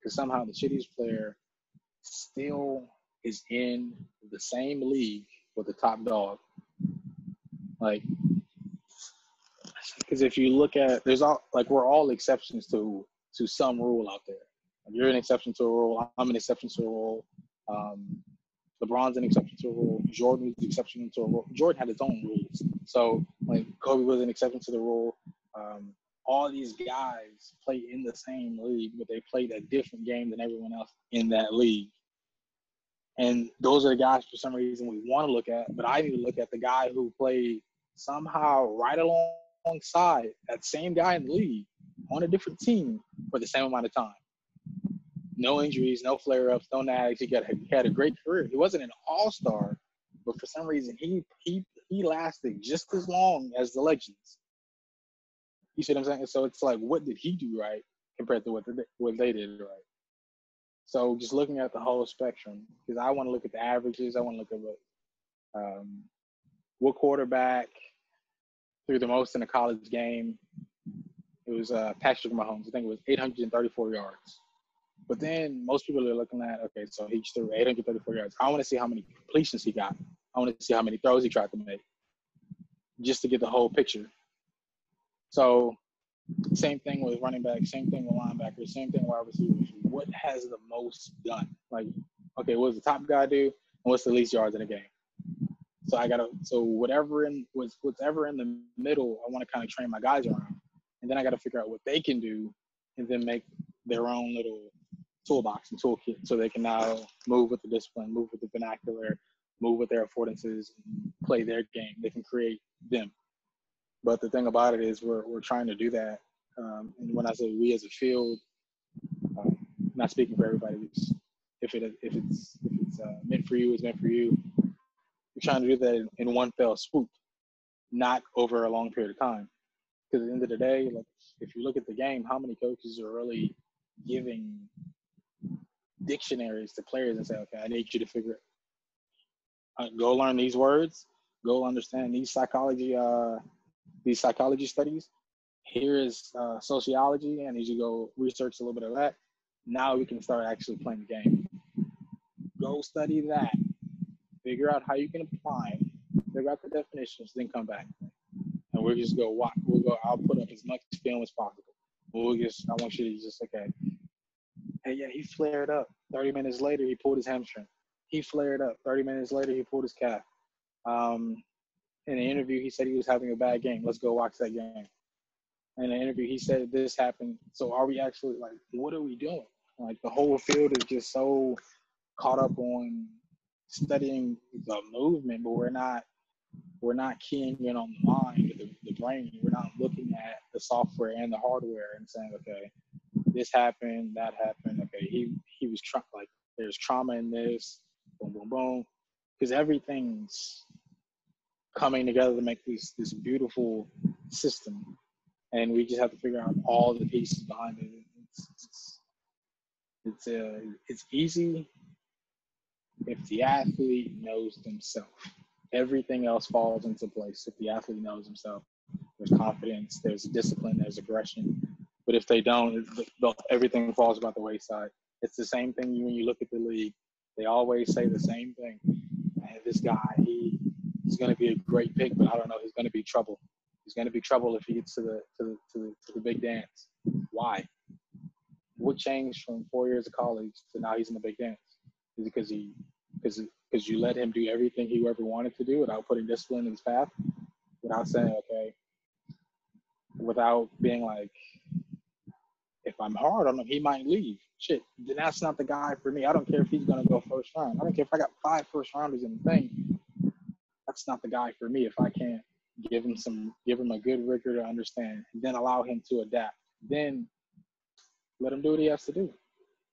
because somehow the shittiest player still is in the same league with the top dog. Like, because if you look at, there's all like we're all exceptions to to some rule out there. Like you're an exception to a rule. I'm an exception to a rule. Um, LeBron's an exception to a rule. Jordan was an exception to a rule. Jordan had his own rules. So like Kobe was an exception to the rule. Um, all these guys play in the same league, but they played a different game than everyone else in that league. And those are the guys for some reason we want to look at, but I need to look at the guy who played somehow right alongside that same guy in the league on a different team for the same amount of time. No injuries, no flare ups, no nags. He got he had a great career. He wasn't an all star, but for some reason he he he lasted just as long as the legends. You see what I'm saying? So it's like, what did he do right compared to what they, what they did right? So just looking at the whole spectrum, because I want to look at the averages. I want to look at what um, what quarterback threw the most in a college game. It was uh, Patrick Mahomes. I think it was 834 yards. But then most people are looking at, okay, so he threw 834 yards. I want to see how many completions he got. I want to see how many throws he tried to make, just to get the whole picture. So, same thing with running back, same thing with linebackers, same thing with wide receivers. What has the most done? Like, okay, what does the top guy do, and what's the least yards in a game? So I gotta, so whatever in what's whatever in the middle, I want to kind of train my guys around, and then I got to figure out what they can do, and then make their own little toolbox and toolkit so they can now move with the discipline, move with the vernacular, move with their affordances, play their game. They can create them. But the thing about it is, we're we're trying to do that. Um, and when I say we as a field, um, not speaking for everybody, if it if it's if it's uh, meant for you, it's meant for you. We're trying to do that in, in one fell swoop, not over a long period of time. Because at the end of the day, like if you look at the game, how many coaches are really giving dictionaries to players and say, okay, I need you to figure it. Uh, go learn these words. Go understand these psychology, uh, these psychology studies. Here is uh, sociology, and as you go research a little bit of that, now we can start actually playing the game. Go study that. Figure out how you can apply. Figure out the definitions, then come back. And we'll just go watch. We'll go. I'll put up as much film as possible. We'll just. I want you to just okay Hey, yeah, he flared up. 30 minutes later, he pulled his hamstring. He flared up. 30 minutes later, he pulled his calf. Um, in an mm-hmm. interview, he said he was having a bad game. Let's go watch that game. In an interview, he said this happened. So are we actually like, what are we doing? Like the whole field is just so caught up on studying the movement, but we're not we're not keying in on the mind, the, the brain. We're not looking at the software and the hardware and saying, okay, this happened, that happened. Okay, he he was tra- like there's trauma in this, boom, boom, boom, because everything's coming together to make this this beautiful system, and we just have to figure out all the pieces behind it. It's it's it's, uh, it's easy if the athlete knows themselves. Everything else falls into place if the athlete knows himself. There's confidence, there's discipline, there's aggression, but if they don't, everything falls by the wayside. It's the same thing when you look at the league. They always say the same thing. Man, this guy, he he's going to be a great pick, but I don't know. He's going to be trouble. He's going to be trouble if he gets to the to the to the, to the big dance. Why? What changed from four years of college to now he's in the big dance? Is it because he because because you let him do everything he ever wanted to do without putting discipline in his path, without saying okay, without being like if I'm hard on him, he might leave. Shit, then that's not the guy for me. I don't care if he's gonna go first round. I don't care if I got five first rounders in the thing. That's not the guy for me if I can't give him some give him a good rigor to understand and then allow him to adapt. Then let him do what he has to do.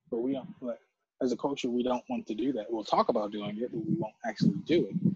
But we don't but as a culture we don't want to do that. We'll talk about doing it, but we won't actually do it.